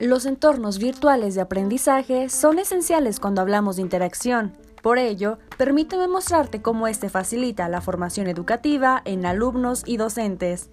Los entornos virtuales de aprendizaje son esenciales cuando hablamos de interacción. Por ello, permíteme mostrarte cómo este facilita la formación educativa en alumnos y docentes.